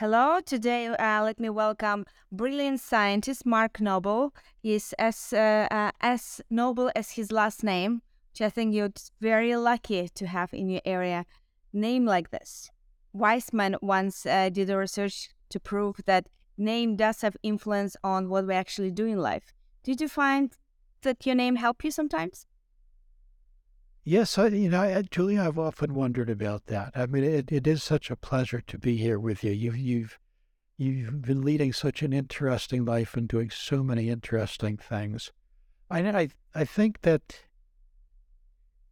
Hello, today uh, let me welcome brilliant scientist Mark Noble. He's as, uh, uh, as noble as his last name, which I think you're very lucky to have in your area. Name like this. Weissman once uh, did a research to prove that name does have influence on what we actually do in life. Did you find that your name help you sometimes? Yes, I, you know, I, Julia, I've often wondered about that. I mean, it, it is such a pleasure to be here with you. You've you've you've been leading such an interesting life and doing so many interesting things. I I I think that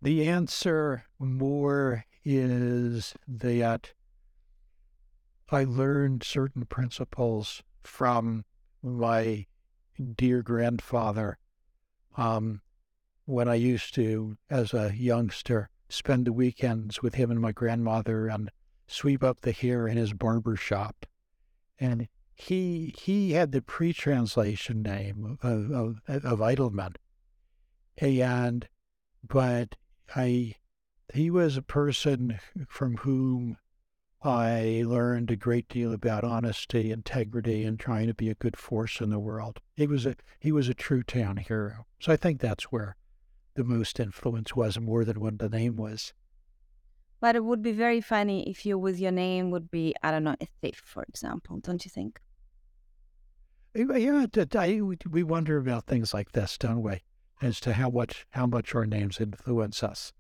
the answer more is that I learned certain principles from my dear grandfather. Um, when I used to, as a youngster, spend the weekends with him and my grandmother and sweep up the hair in his barber shop. And he he had the pre-translation name of, of, of. And, but I, he was a person from whom I learned a great deal about honesty, integrity, and trying to be a good force in the world. He was a he was a true town hero. So I think that's where the most influence was more than what the name was. But it would be very funny if you, with your name, would be, I don't know, a thief, for example, don't you think? Eh, yeah, I, we wonder about things like this, don't we? As to how much how much our names influence us.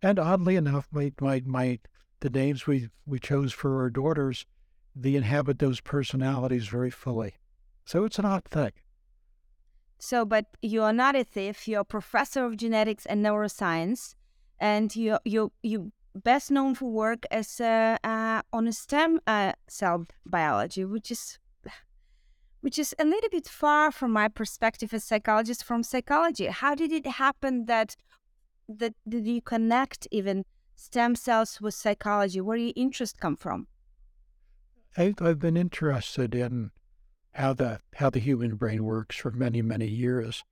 And oddly enough, my, my, my the names we, we chose for our daughters, they inhabit those personalities very fully. So it's an odd thing. So, but you are not a thief. You're a professor of genetics and neuroscience, and you you you best known for work as uh, uh, on stem uh, cell biology, which is which is a little bit far from my perspective as psychologist from psychology. How did it happen that that did you connect even stem cells with psychology? Where did your interest come from? I've I've been interested in how the how the human brain works for many many years,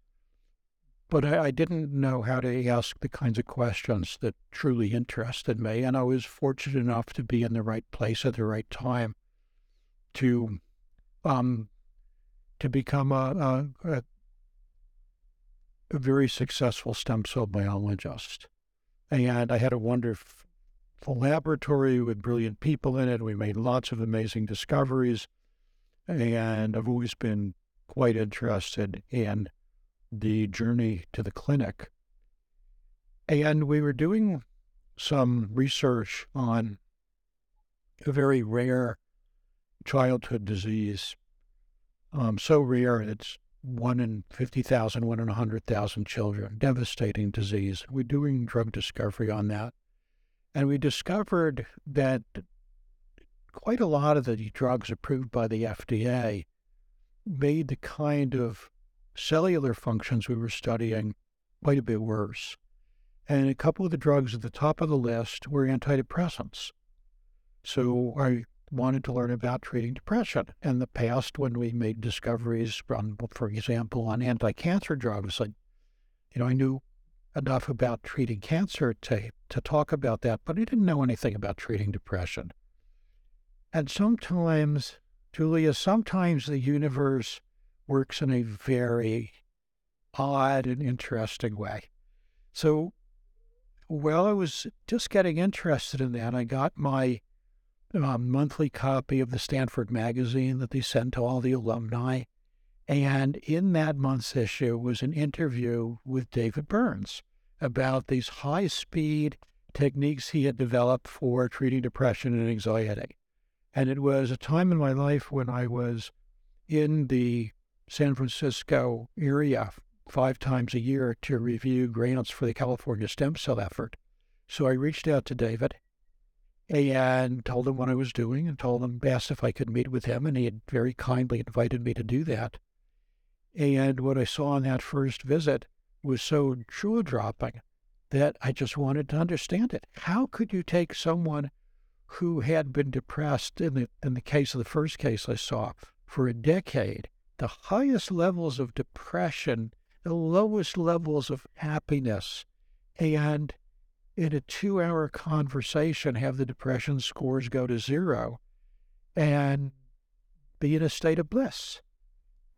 but I, I didn't know how to ask the kinds of questions that truly interested me, and I was fortunate enough to be in the right place at the right time to um to become a, a, a very successful stem cell biologist. And I had a wonderful laboratory with brilliant people in it. We made lots of amazing discoveries. And I've always been quite interested in the journey to the clinic. And we were doing some research on a very rare childhood disease. Um, so rare, it's one in 50,000, one in 100,000 children, devastating disease. We're doing drug discovery on that. And we discovered that quite a lot of the drugs approved by the FDA made the kind of cellular functions we were studying quite a bit worse. And a couple of the drugs at the top of the list were antidepressants. So I wanted to learn about treating depression. In the past, when we made discoveries on, for example, on anti-cancer drugs, I, you know, I knew enough about treating cancer to, to talk about that, but I didn't know anything about treating depression. And sometimes, Julia, sometimes the universe works in a very odd and interesting way. So, while I was just getting interested in that, I got my uh, monthly copy of the Stanford magazine that they send to all the alumni. And in that month's issue was an interview with David Burns about these high speed techniques he had developed for treating depression and anxiety. And it was a time in my life when I was in the San Francisco area five times a year to review grants for the California stem cell effort. So I reached out to David and told him what I was doing and told him, asked if I could meet with him. And he had very kindly invited me to do that. And what I saw on that first visit was so jaw dropping that I just wanted to understand it. How could you take someone who had been depressed in the in the case of the first case I saw for a decade, the highest levels of depression, the lowest levels of happiness, and in a two hour conversation have the depression scores go to zero. and be in a state of bliss.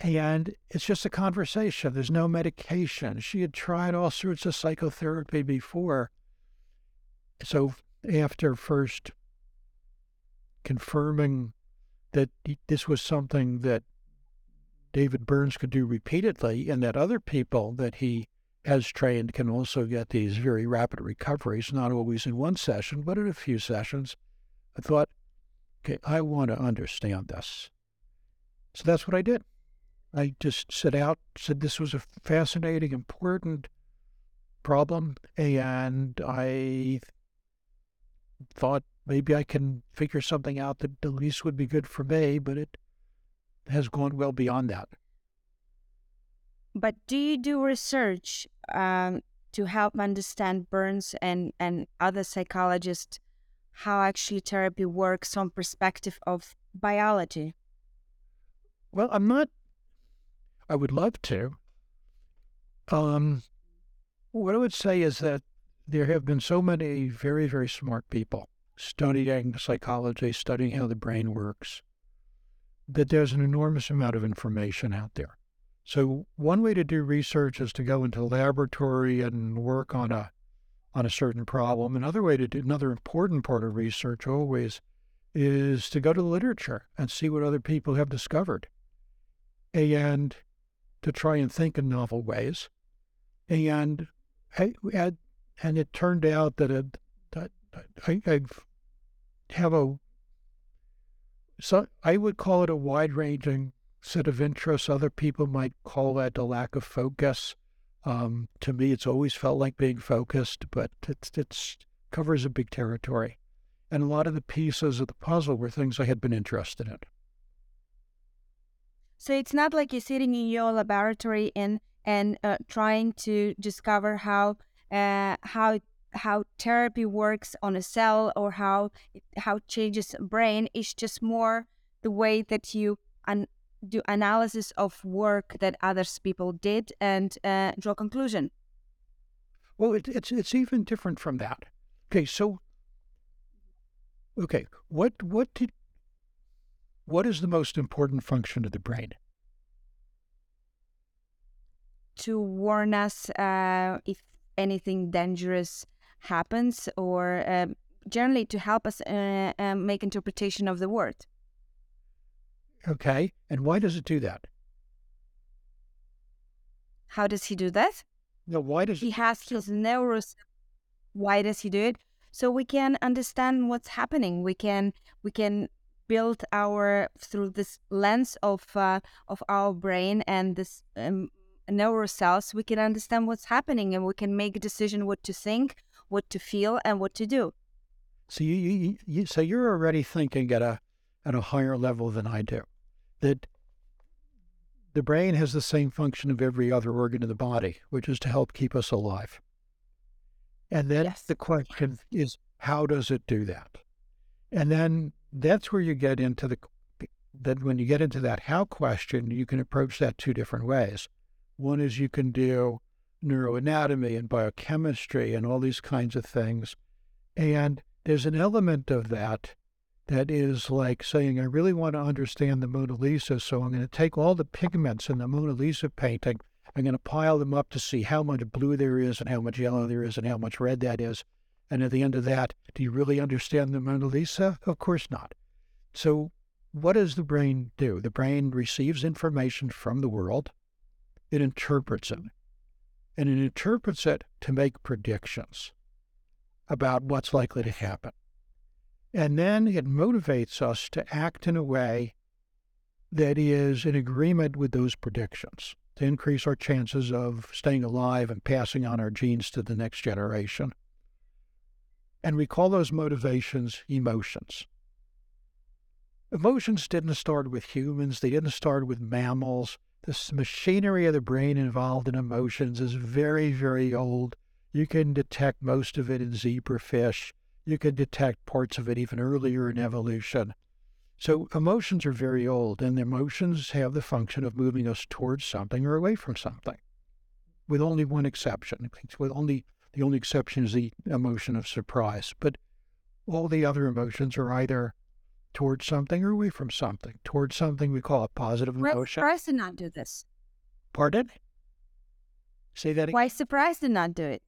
And it's just a conversation. There's no medication. She had tried all sorts of psychotherapy before. So after first confirming that this was something that David Burns could do repeatedly and that other people that he has trained can also get these very rapid recoveries, not always in one session, but in a few sessions, I thought, okay, I want to understand this. So that's what I did. I just set out, said this was a fascinating, important problem, and I thought maybe I can figure something out that at least would be good for me, but it has gone well beyond that. But do you do research um, to help understand Burns and, and other psychologists how actually therapy works from perspective of biology? Well, I'm not. I would love to. Um, what I would say is that there have been so many very, very smart people studying psychology, studying how the brain works, that there's an enormous amount of information out there. So one way to do research is to go into a laboratory and work on a on a certain problem. Another way to do another important part of research always is to go to the literature and see what other people have discovered. And to try and think in novel ways. And and, it turned out that, it, that I, I have a so I would call it a wide ranging set of interests. Other people might call that a lack of focus. Um, to me, it's always felt like being focused, but it it's, covers a big territory. And a lot of the pieces of the puzzle were things I had been interested in. So it's not like you're sitting in your laboratory and and uh, trying to discover how uh, how how therapy works on a cell or how how it changes brain. is just more the way that you un- do analysis of work that others people did and uh, draw conclusion. Well, it, it's it's even different from that. Okay, so okay, what what did what is the most important function of the brain? To warn us uh, if anything dangerous happens, or uh, generally to help us uh, um, make interpretation of the word. Okay. And why does it do that? How does he do that? No, why does he has his neuros? Why does he do it? So we can understand what's happening. We can we can build our through this lens of uh, of our brain and this um, cells. We can understand what's happening and we can make a decision what to think, what to feel, and what to do. So you, you, you so you're already thinking at a at a higher level than I do that the brain has the same function of every other organ in the body, which is to help keep us alive. And then yes. the question is, how does it do that? And then that's where you get into the that when you get into that how question, you can approach that two different ways. One is you can do neuroanatomy and biochemistry and all these kinds of things. And there's an element of that that is like saying, I really want to understand the Mona Lisa, so I'm going to take all the pigments in the Mona Lisa painting, I'm going to pile them up to see how much blue there is and how much yellow there is and how much red that is. And at the end of that, do you really understand the Mona Lisa? Of course not. So, what does the brain do? The brain receives information from the world, it interprets it, and it interprets it to make predictions about what's likely to happen. And then it motivates us to act in a way that is in agreement with those predictions to increase our chances of staying alive and passing on our genes to the next generation. And we call those motivations emotions. Emotions didn't start with humans, they didn't start with mammals. This machinery of the brain involved in emotions is very, very old. You can detect most of it in zebrafish you can detect parts of it even earlier in evolution. So emotions are very old, and emotions have the function of moving us towards something or away from something, with only one exception. With only the only exception is the emotion of surprise, but all the other emotions are either towards something or away from something. Towards something we call a positive Why emotion. surprise to not do this? Pardon? Say that again. Why surprise to not do it?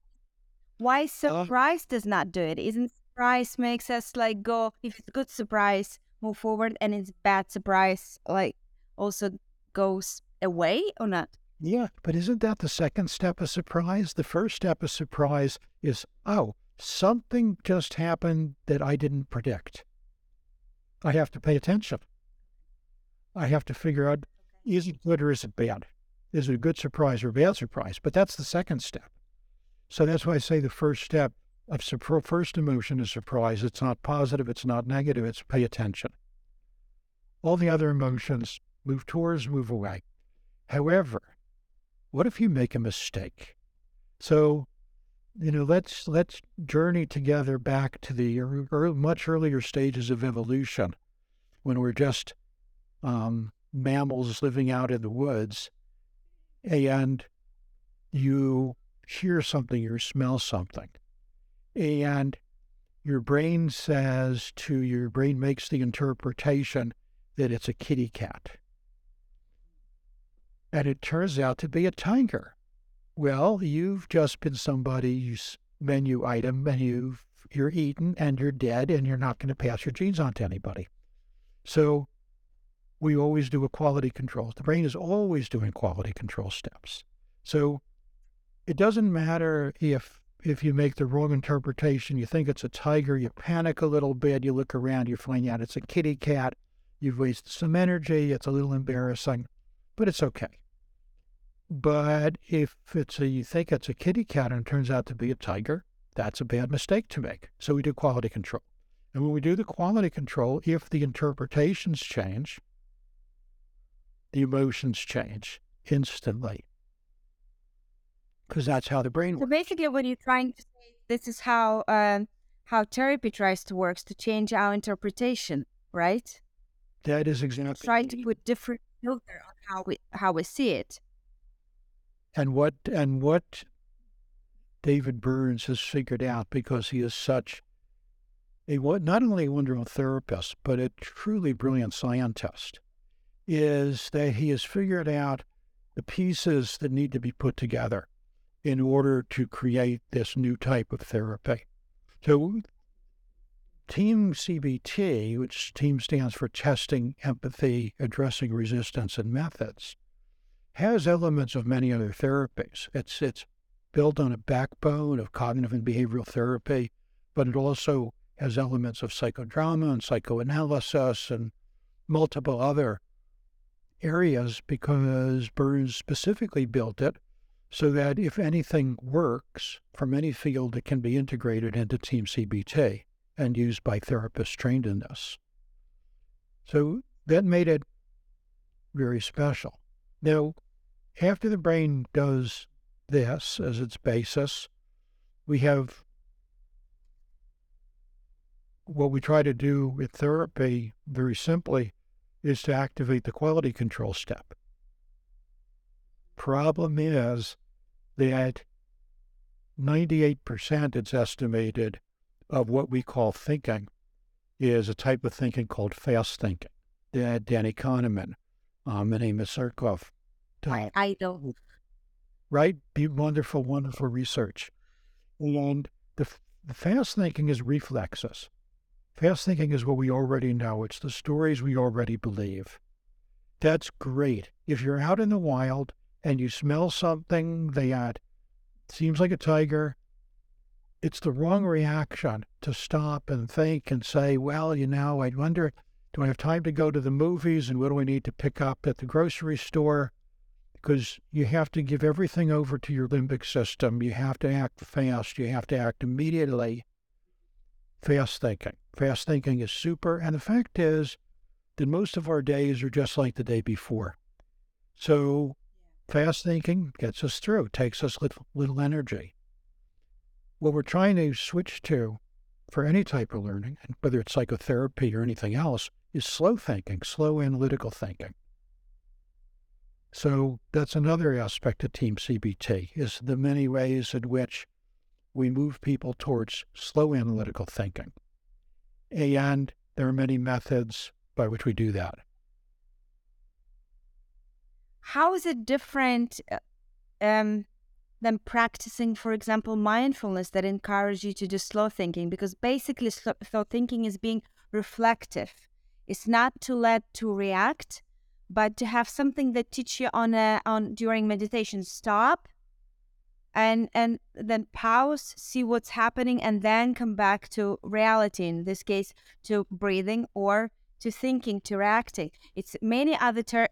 Why Uh, surprise does not do it? Isn't surprise makes us like go if it's good surprise, move forward and it's bad surprise, like also goes away or not? Yeah, but isn't that the second step of surprise? The first step of surprise is, oh, something just happened that I didn't predict. I have to pay attention. I have to figure out is it good or is it bad? Is it a good surprise or a bad surprise? But that's the second step. So that's why I say the first step of first emotion is surprise. It's not positive, it's not negative, it's pay attention. All the other emotions move towards, move away. However, what if you make a mistake? So, you know, let's let's journey together back to the much earlier stages of evolution, when we're just um, mammals living out in the woods, and you hear something, you smell something, and your brain says to your brain makes the interpretation that it's a kitty cat and it turns out to be a tiger. Well, you've just been somebody's menu item and you've, you're eaten and you're dead and you're not going to pass your genes on to anybody. So we always do a quality control. The brain is always doing quality control steps. So it doesn't matter if if you make the wrong interpretation, you think it's a tiger, you panic a little bit, you look around, you find out it's a kitty cat, you've wasted some energy, it's a little embarrassing but it's okay. But if it's a, you think it's a kitty cat and it turns out to be a tiger, that's a bad mistake to make. So we do quality control. And when we do the quality control, if the interpretations change, the emotions change instantly. Because that's how the brain works. So basically, what you're trying to say, this is how um, how therapy tries to work to change our interpretation, right? That is exactly. Try to put different filter on how we how we see it. And what and what David Burns has figured out because he is such a not only a wonderful therapist but a truly brilliant scientist is that he has figured out the pieces that need to be put together in order to create this new type of therapy. So Team CBT, which team stands for testing, empathy, addressing resistance and methods, has elements of many other therapies. It's it's built on a backbone of cognitive and behavioral therapy, but it also has elements of psychodrama and psychoanalysis and multiple other areas because Burns specifically built it so that if anything works from any field, it can be integrated into Team CBT and used by therapists trained in this. So that made it very special. Now, after the brain does this as its basis, we have what we try to do with therapy very simply is to activate the quality control step. Problem is that 98% it's estimated of what we call thinking is a type of thinking called fast thinking that Danny Kahneman, Uh, and Amos Surkoff I, I don't. right? Be wonderful, wonderful research. And the, the fast thinking is reflexes. Fast thinking is what we already know. It's the stories we already believe. That's great. If you're out in the wild and you smell something that seems like a tiger, it's the wrong reaction to stop and think and say, well, you know, I wonder, do I have time to go to the movies and what do I need to pick up at the grocery store? because you have to give everything over to your limbic system. You have to act fast. You have to act immediately. Fast thinking. Fast thinking is super. And the fact is that most of our days are just like the day before. So fast thinking gets us through, takes us little, little energy. What we're trying to switch to for any type of learning, whether it's psychotherapy or anything else, is slow thinking, slow analytical thinking. So that's another aspect of Team CBT is the many ways in which we move people towards slow analytical thinking. And there are many methods by which we do that. How is it different uh, um, than practicing, for example, mindfulness that encourages you to do slow thinking? Because basically, slow, slow thinking is being reflective. It's not to let to react, but to have something that teach you on a on during meditation. Stop and and then pause see what's happening and then come back to reality in this case to breathing or to thinking to reacting it's many other ter-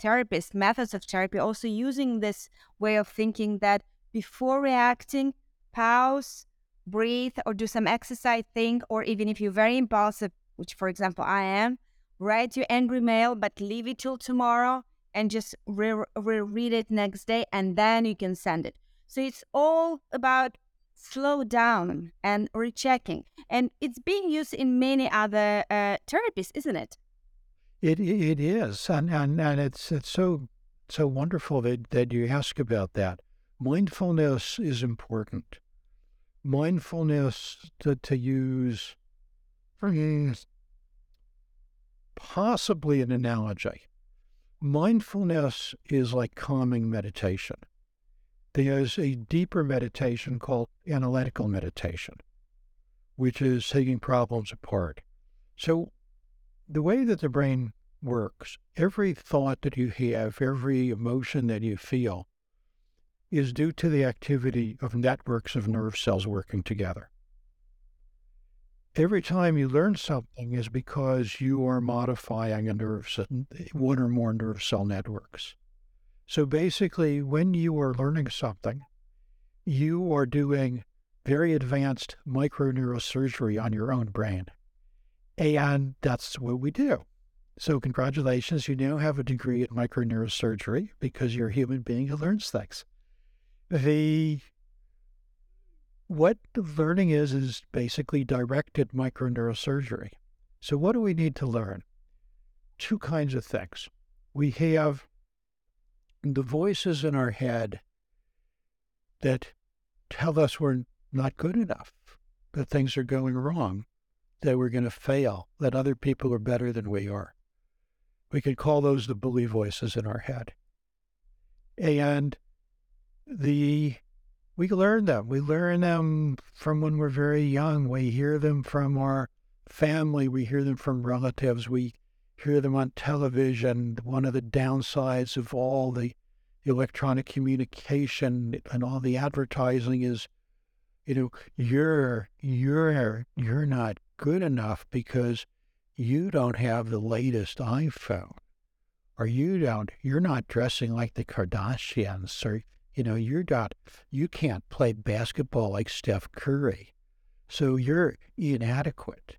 therapists methods of therapy also using this way of thinking that before reacting pause breathe or do some exercise think or even if you're very impulsive which for example i am write your angry mail but leave it till tomorrow and just re- reread it next day and then you can send it so it's all about slow down and rechecking. And it's being used in many other uh, therapies, isn't it? It it is, and and, and it's it's so so wonderful that, that you ask about that. Mindfulness is important. Mindfulness to, to use possibly an analogy. Mindfulness is like calming meditation. There's a deeper meditation called analytical meditation, which is taking problems apart. So, the way that the brain works, every thought that you have, every emotion that you feel, is due to the activity of networks of nerve cells working together. Every time you learn something is because you are modifying a nerve, one or more nerve cell networks. So basically, when you are learning something, you are doing very advanced microneurosurgery on your own brain. And that's what we do. So, congratulations, you now have a degree in microneurosurgery because you're a human being who learns things. The what the learning is is basically directed microneurosurgery. So, what do we need to learn? Two kinds of things. We have the voices in our head that tell us we're not good enough, that things are going wrong, that we're going to fail, that other people are better than we are. We could call those the bully voices in our head. And the we learn them. We learn them from when we're very young. We hear them from our family. We hear them from relatives. We hear them on television. One of the downsides of all the electronic communication and all the advertising is, you know, you're you're you're not good enough because you don't have the latest iPhone, or you don't you're not dressing like the Kardashians, or you know you're not you can't play basketball like Steph Curry, so you're inadequate.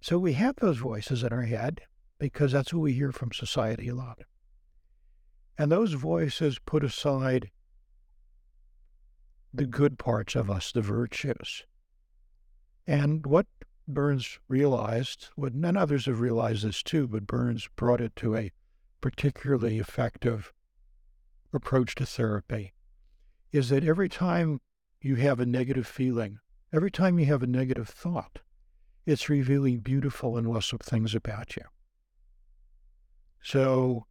So we have those voices in our head because that's what we hear from society a lot. And those voices put aside the good parts of us, the virtues. And what Burns realized, and others have realized this too, but Burns brought it to a particularly effective approach to therapy, is that every time you have a negative feeling, every time you have a negative thought, it's revealing beautiful and awesome things about you. So,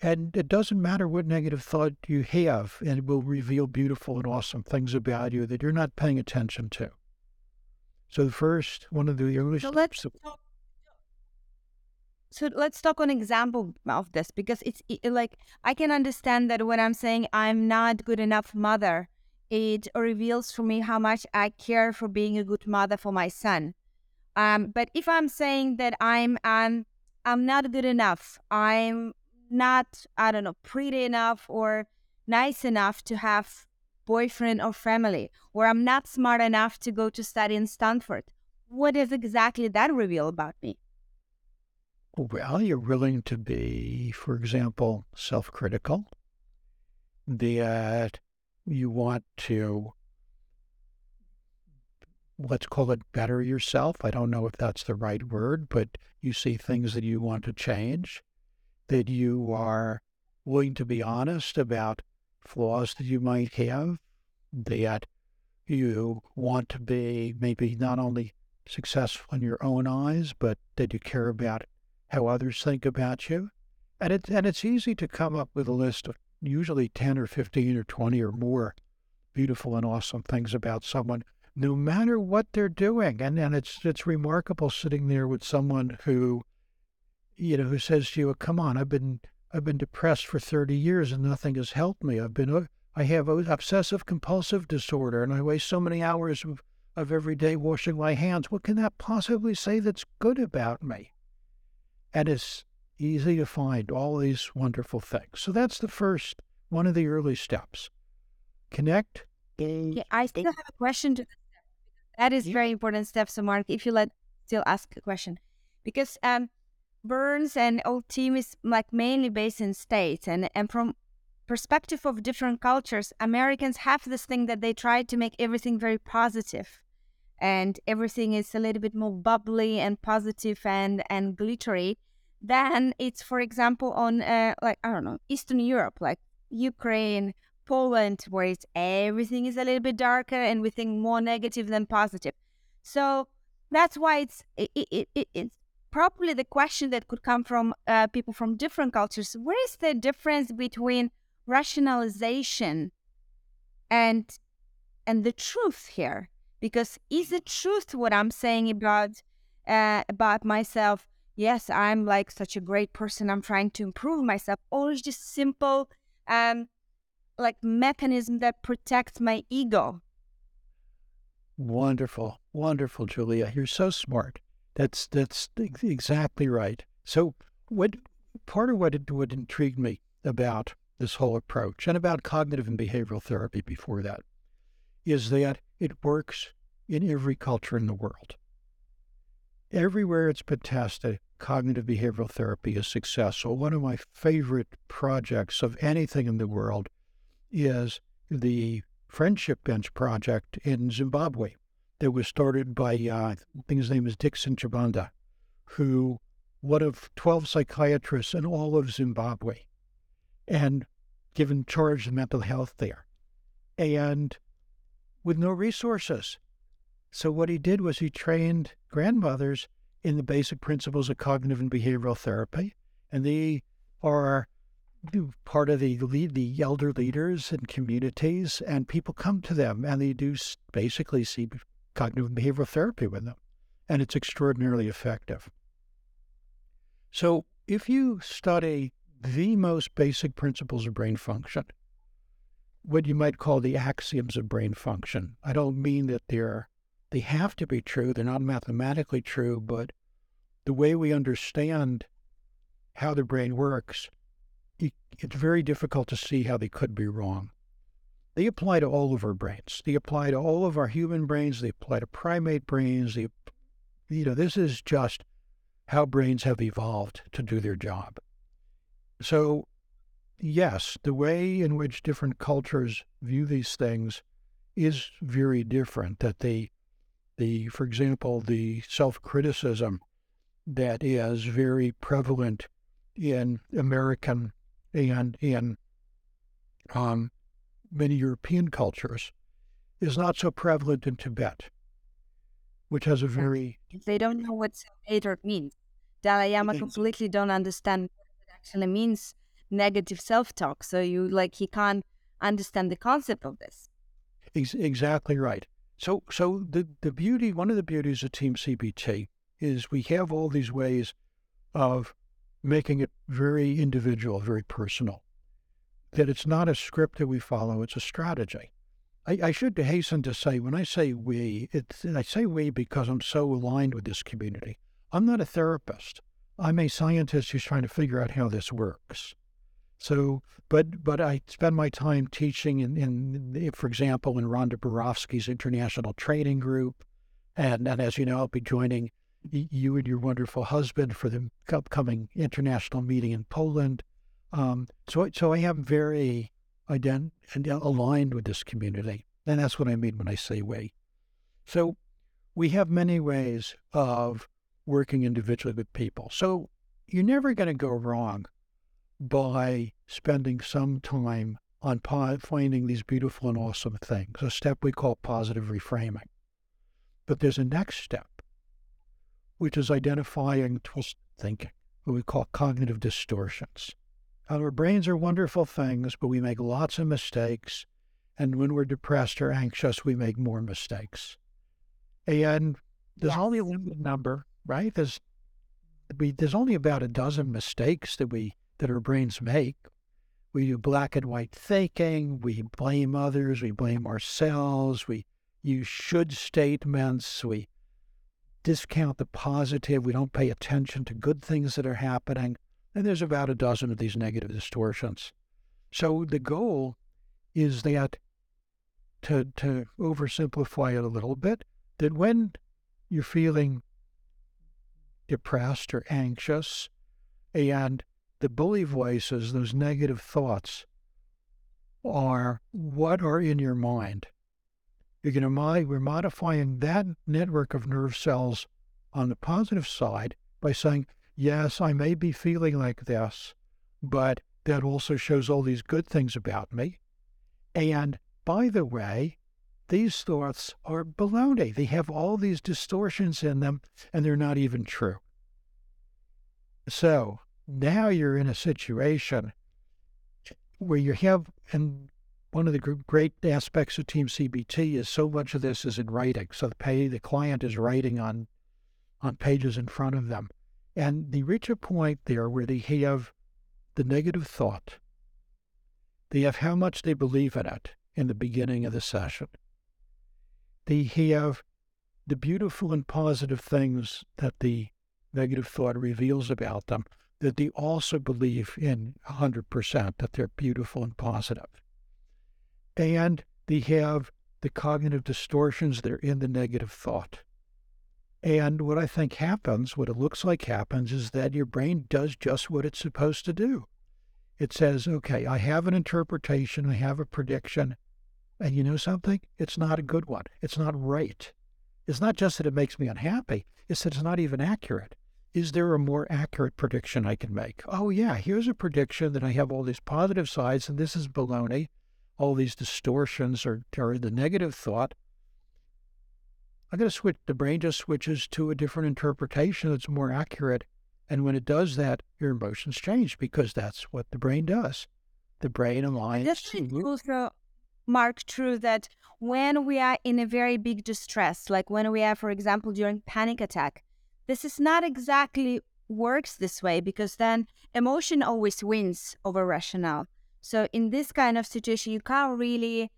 and it doesn't matter what negative thought you have, and it will reveal beautiful and awesome things about you that you're not paying attention to. So, the first, one of the early so let's talk, so let's talk an example of this because it's it, like I can understand that when I'm saying I'm not good enough mother, it reveals for me how much I care for being a good mother for my son. Um, but if I'm saying that I'm I'm I'm not good enough, I'm not I don't know pretty enough or nice enough to have boyfriend or family, or I'm not smart enough to go to study in Stanford, what does exactly that reveal about me? Well, you're willing to be, for example, self-critical. That you want to, let's call it better yourself. I don't know if that's the right word, but you see things that you want to change, that you are willing to be honest about flaws that you might have, that You want to be maybe not only successful in your own eyes, but that you care about how others think about you. And it and it's easy to come up with a list of usually ten or fifteen or twenty or more beautiful and awesome things about someone, no matter what they're doing. And and it's it's remarkable sitting there with someone who, you know, who says to you, "Come on, I've been I've been depressed for thirty years and nothing has helped me. I've been uh, I have obsessive compulsive disorder and I waste so many hours of, of every day washing my hands. What can that possibly say that's good about me? And it's easy to find all these wonderful things. So that's the first one of the early steps. Connect. Yeah, I still have a question to that is very important step. So Mark, if you let still ask a question. Because um Burns and old team is like mainly based in states and, and from perspective of different cultures, Americans have this thing that they try to make everything very positive and everything is a little bit more bubbly and positive and and glittery than it's for example on uh, like I don't know Eastern Europe like Ukraine Poland where it's everything is a little bit darker and we think more negative than positive. So that's why it's it, it, it it's probably the question that could come from uh, people from different cultures. Where is the difference between rationalization and and the truth here because is the truth what i'm saying about uh, about myself? Yes i'm like such a great person i'm trying to improve myself. Or is just simple um like mechanism that protects my ego. Wonderful wonderful julia you're so smart. That's that's exactly right. So what part of what it, what intrigued me about this whole approach and about cognitive and behavioral therapy before that is that it works in every culture in the world. Everywhere it's been tested, cognitive behavioral therapy is successful. One of my favorite projects of anything in the world is the Friendship Bench project in Zimbabwe that was started by, uh, I think his name is Dixon Chibanda, who one of 12 psychiatrists in all of Zimbabwe and given charge of mental health there. And with no resources. So what he did was he trained grandmothers in the basic principles of cognitive and behavioral therapy, and they are part of the lead, the elder leaders and communities, and people come to them and they do basically see cognitive and behavioral therapy with them, and it's extraordinarily effective. So if you study the most basic principles of brain function, what you might call the axioms of brain function. I don't mean that they're they have to be true. They're not mathematically true, but the way we understand how the brain works, it's very difficult to see how they could be wrong. They apply to all of our brains. They apply to all of our human brains. They apply to primate brains. They, you know, this is just how brains have evolved to do their job. So, yes, the way in which different cultures view these things is very different. That they, the, for example, the self-criticism that is very prevalent in American and in um, many European cultures is not so prevalent in Tibet, which has a very. They don't know what self-hatred means. Dalai Lama completely don't understand what it actually means negative self-talk. So you like he can't understand the concept of this. Exactly right. So so the the beauty one of the beauties of Team CBT is we have all these ways of making it very individual, very personal. That it's not a script that we follow; it's a strategy. I, I should hasten to say when I say we, it's I say we because I'm so aligned with this community. I'm not a therapist. I'm a scientist who's trying to figure out how this works. So, but but I spend my time teaching in, in for example, in Rhonda Barovsky's international training group, and and as you know, I'll be joining you and your wonderful husband for the upcoming international meeting in Poland. Um, so so I am very ident- aligned with this community, and that's what I mean when I say we. So we have many ways of working individually with people. So you're never going to go wrong by spending some time on po- finding these beautiful and awesome things, a step we call positive reframing. But there's a next step, which is identifying twisted thinking, what we call cognitive distortions. Our brains are wonderful things, but we make lots of mistakes. And when we're depressed or anxious, we make more mistakes. And there's Yes. only a limited number, right? There's we there's only about a dozen mistakes that we that our brains make. We do black and white thinking, we blame others, we blame ourselves, we use should statements, we discount the positive, we don't pay attention to good things that are happening. And there's about a dozen of these negative distortions. So the goal is that to to oversimplify it a little bit, that when you're feeling depressed or anxious, and the bully voices, those negative thoughts, are what are in your mind. You're going to mod- we're modifying that network of nerve cells on the positive side by saying, yes, I may be feeling like this, but that also shows all these good things about me. And by the way, these thoughts are baloney. They have all these distortions in them, and they're not even true. So now you're in a situation where you have, and one of the great aspects of Team CBT is so much of this is in writing. So the pay, the client is writing on on pages in front of them, and they reach a point there where they have the negative thought. They have how much they believe in it in the beginning of the session. They have the beautiful and positive things that the negative thought reveals about them that they also believe in 100% that they're beautiful and positive. And they have the cognitive distortions that are in the negative thought. And what I think happens, what it looks like happens, is that your brain does just what it's supposed to do. It says, okay, I have an interpretation, I have a prediction, and you know something? It's not a good one. It's not right. It's not just that it makes me unhappy, it's that it's not even accurate. Is there a more accurate prediction I can make? Oh, yeah, here's a prediction that I have all these positive sides, and this is baloney. All these distortions are, are the negative thought. I'm going to switch, the brain just switches to a different interpretation that's more accurate. And when it does that, your emotions change because that's what the brain does. The brain aligns. That's to- also, Mark, true that when we are in a very big distress, like when we are, for example, during panic attack, this is not exactly works this way because then emotion always wins over rationale. So in this kind of situation, you can't really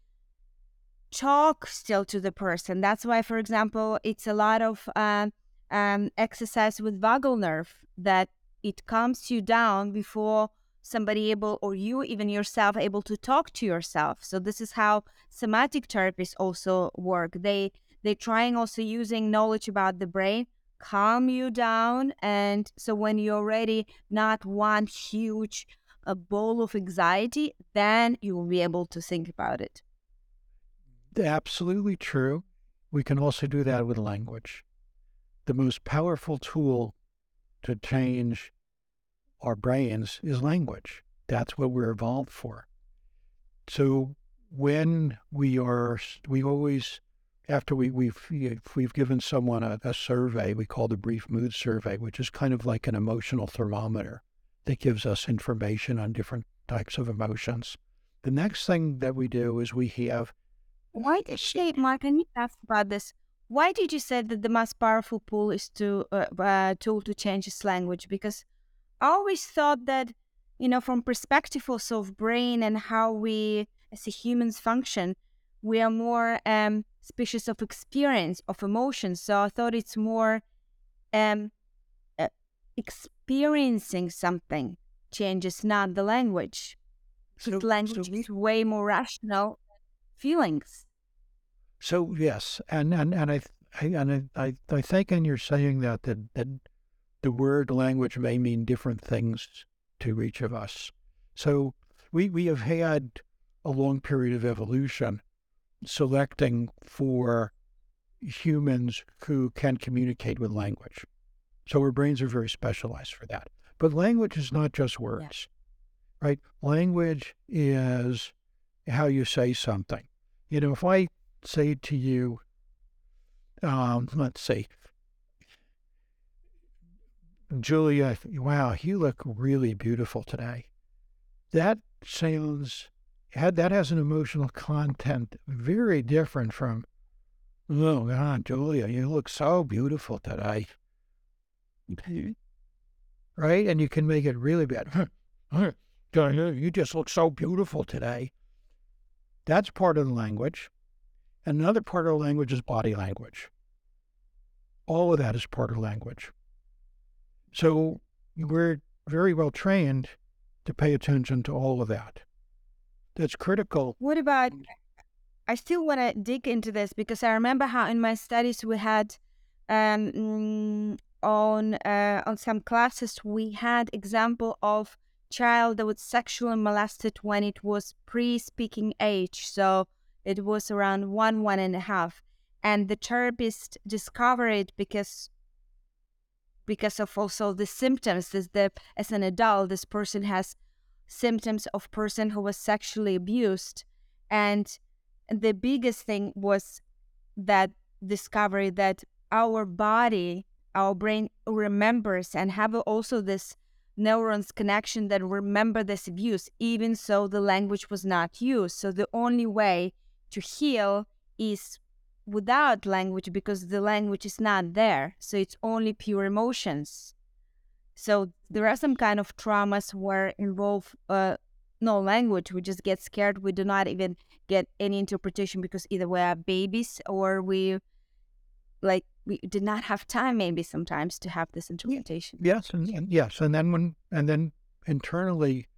talk still to the person. That's why, for example, it's a lot of um, um, exercise with vagal nerve that it calms you down before somebody able or you even yourself able to talk to yourself so this is how somatic therapists also work they they're trying also using knowledge about the brain calm you down and so when you're ready not one huge a bowl of anxiety then you will be able to think about it Absolutely true. We can also do that with language. The most powerful tool to change our brains is language. That's what we're evolved for. So when we are, we always, after we, we've, we've given someone a, a survey, we call the brief mood survey, which is kind of like an emotional thermometer that gives us information on different types of emotions. The next thing that we do is we have why did she mark can you ask about this why did you say that the most powerful tool is to uh, uh, tool to change his language because i always thought that you know from perspective also of brain and how we as humans function we are more um species of experience of emotions. So i thought it's more um uh, experiencing something changes not the language. So, language so- is way more rational feelings. So yes, and and and I, I and I, I I think, and you're saying that that that the word language may mean different things to each of us. So we we have had a long period of evolution selecting for humans who can communicate with language. So our brains are very specialized for that. But language is not just words, right? Language is how you say something. You know, if I say to you, um, let's see, Julia, wow, you look really beautiful today. That sounds had that has an emotional content very different from, oh God, Julia, you look so beautiful today. Right? And you can make it really bad. You just look so beautiful today. That's part of the language. And another part of the language is body language. All of that is part of language. So we're very well trained to pay attention to all of that. That's critical. What about? I still want to dig into this because I remember how in my studies we had um, mm, on uh, on some classes we had example of child that was sexually molested when it was pre-speaking age, so it was around one one and a half, and the therapist discovered it because because of also the symptoms this the as an adult this person has symptoms of person who was sexually abused and the biggest thing was that discovery that our body our brain remembers and have also this neurons connection that remember this abuse even so the language was not used so the only way to heal is without language because the language is not there. So it's only pure emotions. So there are some kind of traumas where involve uh, no language. We just get scared. We do not even get any interpretation because either we are babies or we like we did not have time maybe sometimes to have this interpretation. Yes, and, and yes, and then when and then internally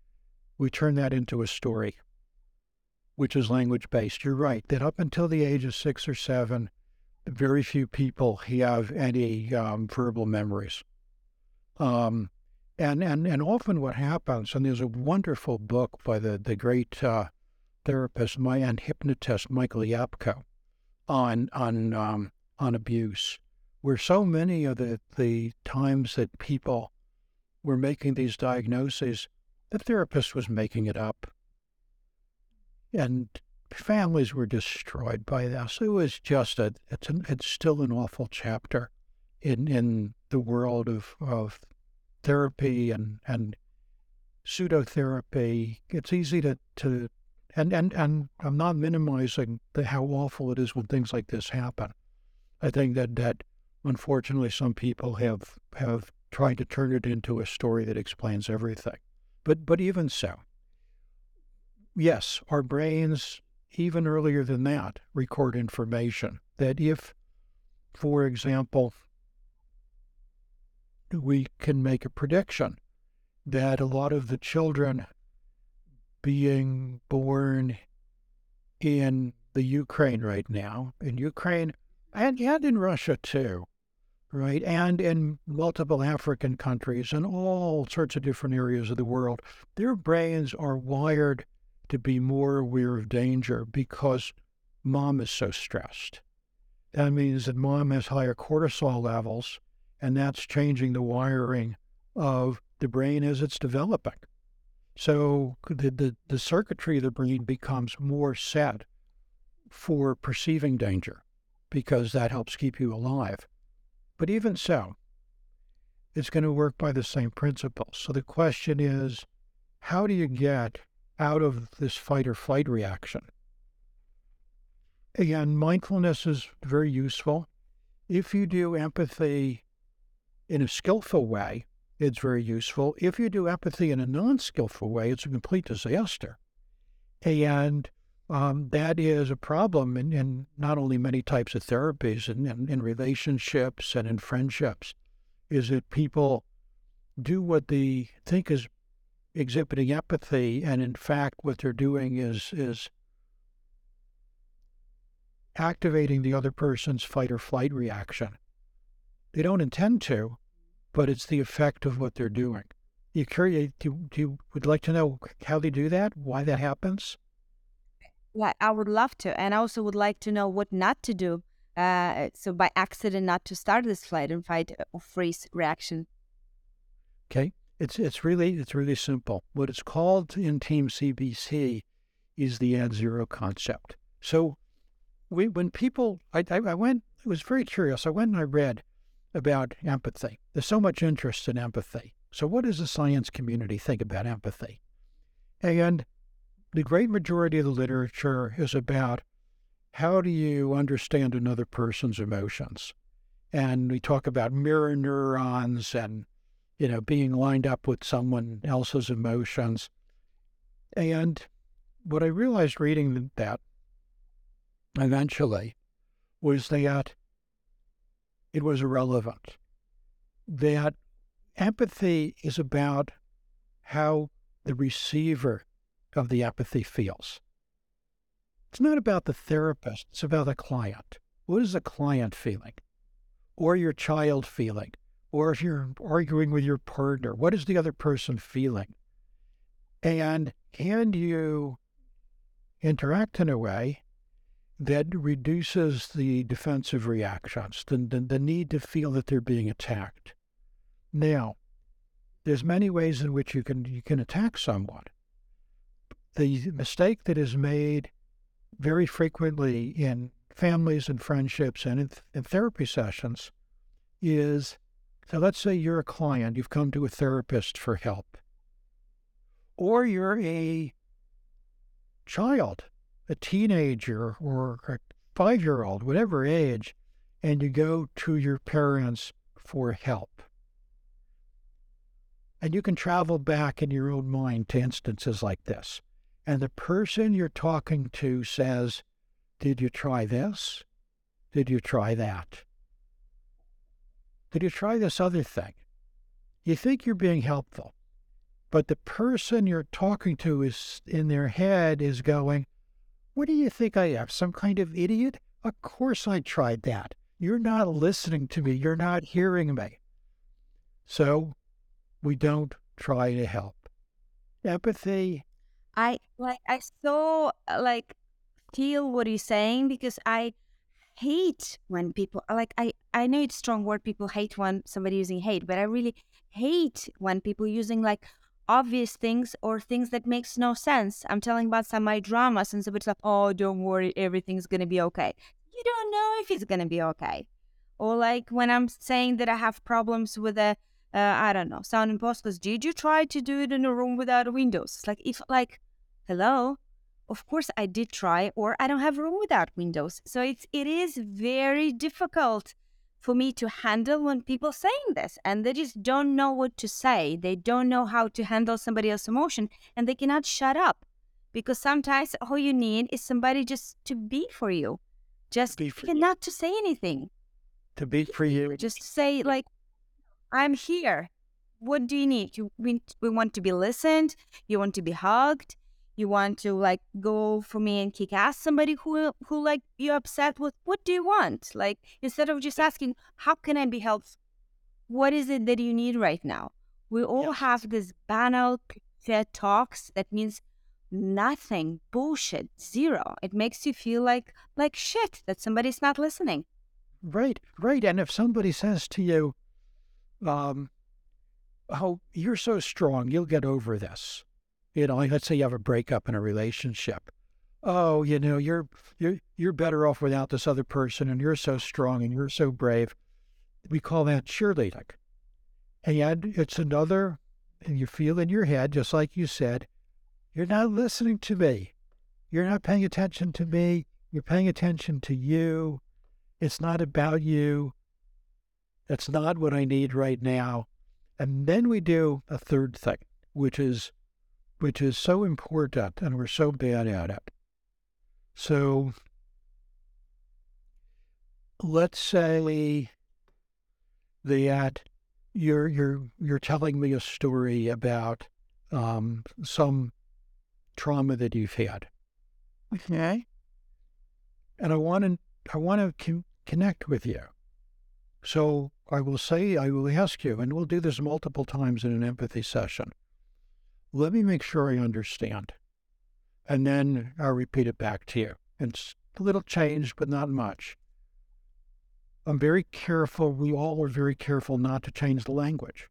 we turn that into a story which is language based. You're right that up until the age of six or seven, very few people have any um, verbal memories. Um, and, and, and often what happens, and there's a wonderful book by the, the great uh, therapist my, and hypnotist Michael Yapko on, on, um, on abuse, where so many of the, the times that people were making these diagnoses, the therapist was making it up and families were destroyed by this. It was just a it's an, it's still an awful chapter in in the world of of therapy and and pseudotherapy. It's easy to to and and and I'm not minimizing the, how awful it is when things like this happen. I think that that unfortunately some people have have tried to turn it into a story that explains everything. But but even so, yes, our brains, even earlier than that, record information. That if, for example, we can make a prediction that a lot of the children being born in the Ukraine right now, in Ukraine and, and in Russia too, right? And in multiple African countries and all sorts of different areas of the world, their brains are wired to be more aware of danger because mom is so stressed. That means that mom has higher cortisol levels, and that's changing the wiring of the brain as it's developing. So the, the, the circuitry of the brain becomes more set for perceiving danger because that helps keep you alive. But even so, it's going to work by the same principles. So the question is how do you get out of this fight or flight reaction. Again, mindfulness is very useful. If you do empathy in a skillful way, it's very useful. If you do empathy in a non skillful way, it's a complete disaster. And um, that is a problem in, in, not only many types of therapies and in, in, in, relationships and in friendships, is that people do what they think is exhibiting empathy, and in fact, what they're doing is is activating the other person's fight or flight reaction. They don't intend to, but it's the effect of what they're doing. You curious? Do, do you would like to know how they do that? Why that happens? Yeah, I would love to, and I also would like to know what not to do. Uh, so by accident, not to start this flight and fight or freeze reaction. Okay. It's it's really it's really simple. What it's called in Team CBT is the ad zero concept. So we, when people, I, I, I went, I was very curious. I went and I read about empathy. There's so much interest in empathy. So what does the science community think about empathy? And the great majority of the literature is about how do you understand another person's emotions? And we talk about mirror neurons and, you know, being lined up with someone else's emotions. And what I realized reading that eventually was that it was irrelevant. That empathy is about how the receiver of the empathy feels. It's not about the therapist, it's about the client. What is the client feeling? Or your child feeling? Or if you're arguing with your partner, what is the other person feeling? And can you interact in a way that reduces the defensive reactions, the, the, the need to feel that they're being attacked? Now, there's many ways in which you can you can attack someone. The mistake that is made very frequently in families and friendships and in, in therapy sessions is so let's say you're a client, you've come to a therapist for help, or you're a child, a teenager, or a five year old, whatever age, and you go to your parents for help. And you can travel back in your own mind to instances like this and the person you're talking to says, Did you try this? Did you try that? Did you try this other thing? You think you're being helpful, but the person you're talking to is in their head is going, What do you think I am? Some kind of idiot? Of course I tried that. You're not listening to me. You're not hearing me. So we don't try to help. Empathy I like I so uh, like feel what you're saying because I hate when people like I I know it's strong word people hate when somebody using hate, but I really hate when people using like obvious things or things that makes no sense. I'm telling about some my dramas and somebody's like, oh, don't worry, everything's gonna be okay. You don't know if it's gonna be okay. Or like when I'm saying that I have problems with a uh, I don't know, sound imposters. Did you try to do it in a room without windows? It's like if like, hello, of course I did try, or I don't have room without windows. So it's it is very difficult for me to handle when people saying this and they just don't know what to say. They don't know how to handle somebody else's emotion and they cannot shut up. Because sometimes all you need is somebody just to be for you. Just be for not to say anything. To be for you. Just say like I'm here. What do you need? You we, we want to be listened. You want to be hugged. You want to like go for me and kick ass somebody who who like you're upset with. What do you want? Like instead of just asking, how can I be helpful? What is it that you need right now? We all have this banal fair talks that means nothing, bullshit, zero. It makes you feel like like shit that somebody's not listening. Right, right. And if somebody says to you, um, oh, you're so strong, you'll get over this. You know, let's say you have a breakup in a relationship. Oh, you know, you're you're you're better off without this other person, and you're so strong and you're so brave. We call that cheerleading. And it's another, and you feel in your head, just like you said, you're not listening to me. You're not paying attention to me. You're paying attention to you. It's not about you. That's not what I need right now. And then we do a third thing, which is which is so important and we're so bad at it. So let's say that you're you're you're telling me a story about um, some trauma that you've had. Okay. And I want to I want to con- connect with you. So I will say, I will ask you, and we'll do this multiple times in an empathy session. Let me make sure I understand. And then I'll repeat it back to you. It's a little changed, but not much. I'm very careful, we all are very careful not to change the language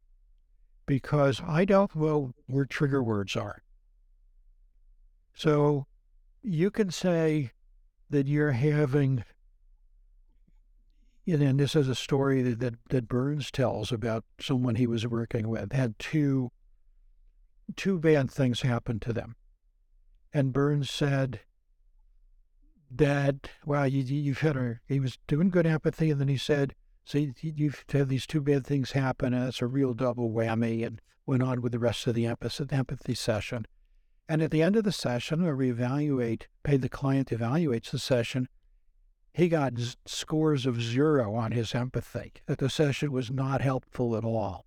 because I don't know where trigger words are. So you can say that you're having, and this is a story that, that, that Burns tells about someone he was working with, had two two bad things happen to them. And Burns said that, well, you, you've had a, he was doing good empathy, and then he said, see, you've had these two bad things happen, and it's a real double whammy, and went on with the rest of the empathy session. And at the end of the session, where we evaluate, pay the client evaluates the session, he got z- scores of zero on his empathy, that the session was not helpful at all.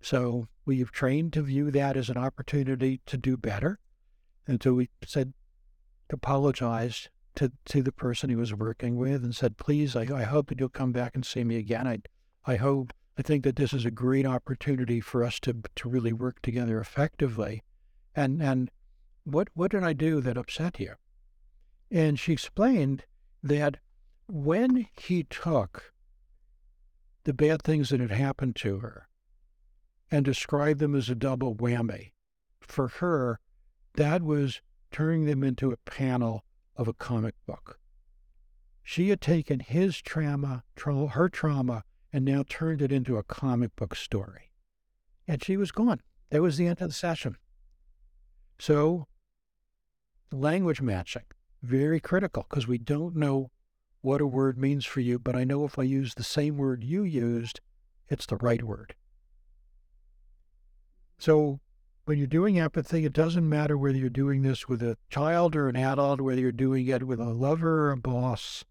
So we've trained to view that as an opportunity to do better. And so we said, apologized to, to the person he was working with and said, please, I, I hope that you'll come back and see me again. I, I hope, I think that this is a great opportunity for us to, to really work together effectively. And, and what, what did I do that upset you? And she explained that when he took the bad things that had happened to her and described them as a double whammy, for her, that was turning them into a panel of a comic book. She had taken his trauma, tra- her trauma, and now turned it into a comic book story. And she was gone. That was the end of the session. So language matching, very critical because we don't know what a word means for you, but I know if I use the same word you used, it's the right word. So when you're doing empathy, it doesn't matter whether you're doing this with a child or an adult, whether you're doing it with a lover or a boss.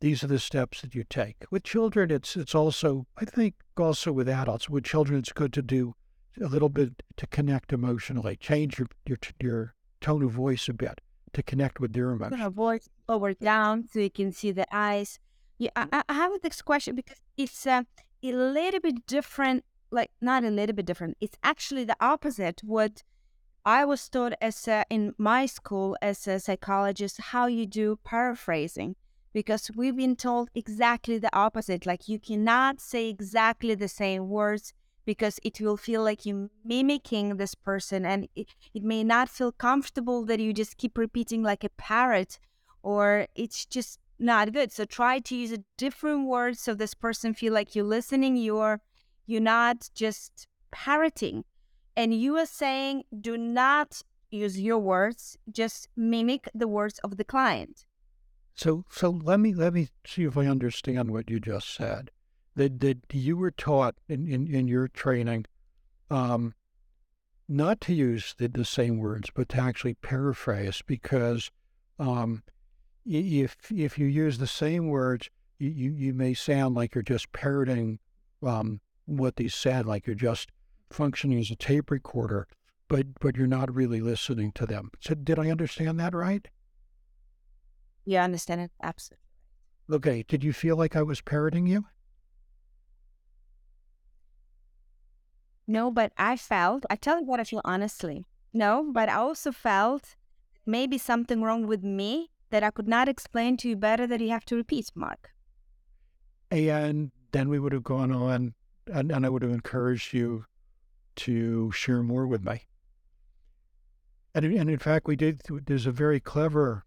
These are the steps that you take. With children, it's it's also I think also with adults. With children, it's good to do a little bit to connect emotionally. Change your your your tone of voice a bit to connect with their emotions. Your voice lower down so you can see the eyes. Yeah, I, I have this question because it's uh, a little bit different. Like not a little bit different. It's actually the opposite. What I was taught as a, in my school as a psychologist how you do paraphrasing because we've been told exactly the opposite. Like you cannot say exactly the same words because it will feel like you're mimicking this person and it, it may not feel comfortable that you just keep repeating like a parrot or it's just not good so try to use a different word so this person feel like you're listening you're you're not just parroting and you are saying do not use your words just mimic the words of the client. So so let me let me see if i understand what you just said. That, that you were taught in, in, in your training um, not to use the, the same words, but to actually paraphrase because um, if if you use the same words, you, you, you may sound like you're just parroting um, what they said, like you're just functioning as a tape recorder, but but you're not really listening to them. So did I understand that right? Yeah, I understand it absolutely. Okay. Did you feel like I was parroting you? No, but I felt, I tell you what I feel honestly. No, but I also felt maybe something wrong with me that I could not explain to you better that you have to repeat, Mark. And then we would have gone on and, and I would have encouraged you to share more with me. And, and in fact, we did, there's a very clever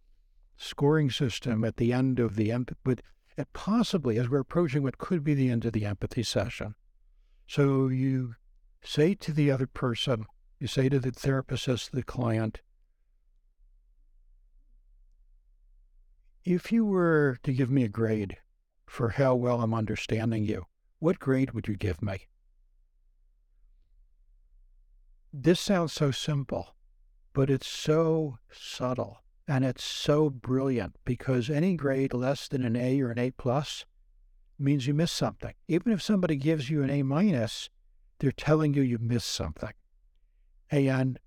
scoring system at the end of the, empathy, but possibly as we're approaching what could be the end of the empathy session. So you say to the other person, you say to the therapist as the client, if you were to give me a grade for how well I'm understanding you, what grade would you give me? This sounds so simple, but it's so subtle and it's so brilliant because any grade less than an A or an A plus means you miss something. Even if somebody gives you an A minus, they're telling you you missed something. And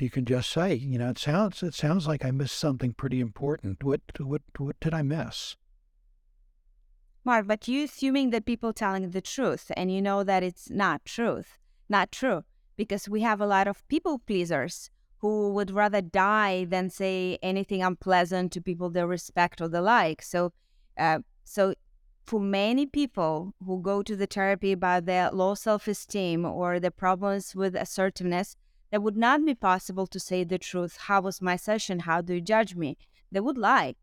you can just say, you know, it sounds it sounds like I missed something pretty important. What what what did I miss? Mark, but you assuming that people telling the truth and you know that it's not truth, not true, because we have a lot of people pleasers who would rather die than say anything unpleasant to people they respect or the like. So, uh, so for many people who go to the therapy about their low self esteem or the problems with assertiveness, that would not be possible to say the truth. How was my session? How do you judge me? They would lie.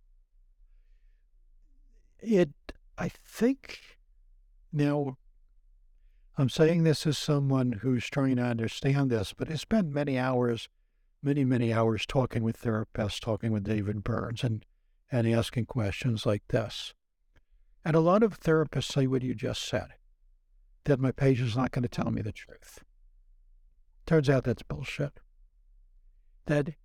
It, I think, now, I'm saying this as someone who's trying to understand this, but I spent many hours, many, many hours talking with therapists, talking with David Burns, and, and asking questions like this. And a lot of therapists say what you just said that my patient's not going to tell me the truth. Turns out that's bullshit. That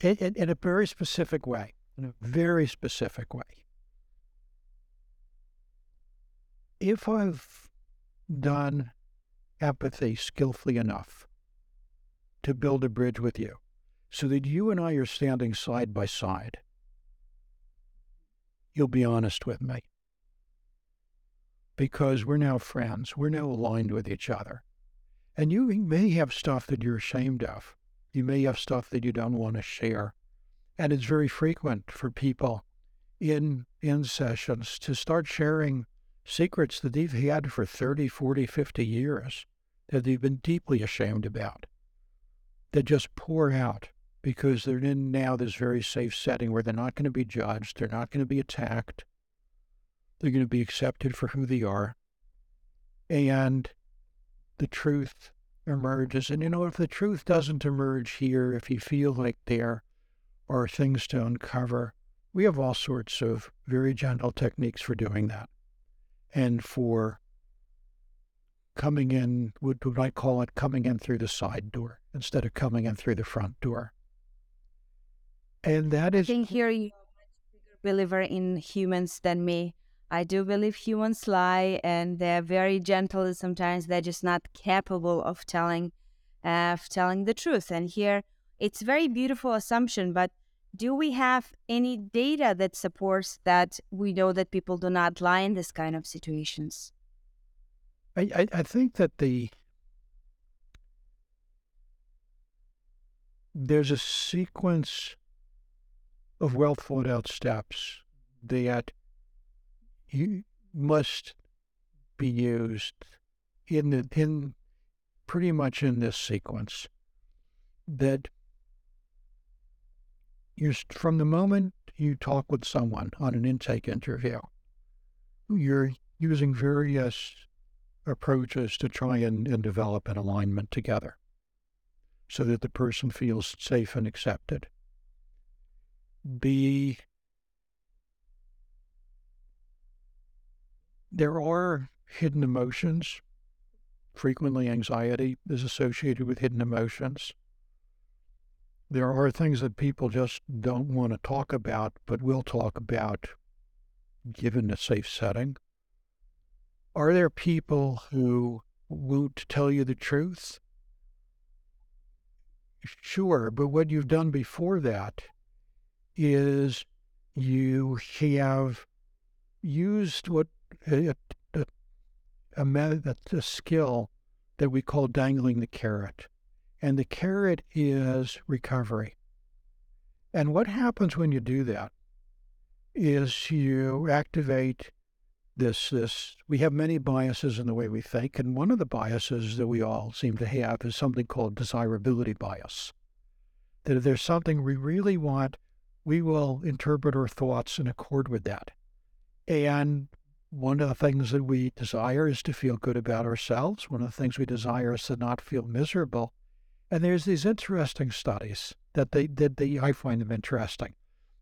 in, in, in a very specific way, in a very specific way, if I've done empathy skillfully enough to build a bridge with you so that you and I are standing side by side, you'll be honest with me. Because we're now friends, we're now aligned with each other. And you may have stuff that you're ashamed of. You may have stuff that you don't want to share. And it's very frequent for people in in sessions to start sharing secrets that they've had for 30, 40, 50 years that they've been deeply ashamed about, that just pour out because they're in now this very safe setting where they're not going to be judged, they're not going to be attacked, they're going to be accepted for who they are. And the truth emerges. And you know, if the truth doesn't emerge here, if you feel like there are things to uncover, we have all sorts of very gentle techniques for doing that and for coming in, what would I call it, coming in through the side door instead of coming in through the front door. And that is. I think here you're a believer in humans than me. I do believe humans lie and they're very gentle. Sometimes they're just not capable of telling, uh, of telling the truth. And here, it's very beautiful assumption, but do we have any data that supports that we know that people do not lie in this kind of situations? I, I, I think that the there's a sequence of well thought out steps that you must be used in the in pretty much in this sequence that you from the moment you talk with someone on an intake interview, you're using various approaches to try and, and develop an alignment together so that the person feels safe and accepted. The there are hidden emotions. Frequently, anxiety is associated with hidden emotions. There are things that people just don't want to talk about, but will talk about given a safe setting. Are there people who won't tell you the truth? Sure, but what you've done before that is you have used what a, a, a, a skill that we call dangling the carrot. And the carrot is recovery. And what happens when you do that is you activate this this we have many biases in the way we think and one of the biases that we all seem to have is something called desirability bias. That if there's something we really want we will interpret our thoughts in accord with that. And one of the things that we desire is to feel good about ourselves. One of the things we desire is to not feel miserable and there's these interesting studies that they that they I find them interesting.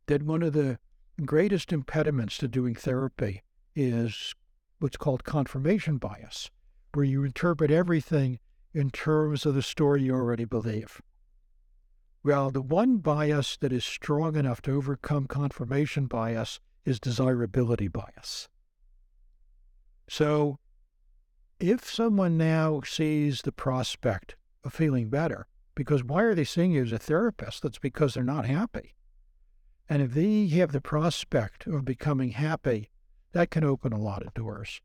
That one of the greatest impediments to doing therapy is what's called confirmation bias, where you interpret everything in terms of the story you already believe. Well, the one bias that is strong enough to overcome confirmation bias is desirability bias. So, if someone now sees the prospect feeling better. Because why are they seeing you as a therapist? That's because they're not happy. And if they have the prospect of becoming happy, that can open a lot of doors.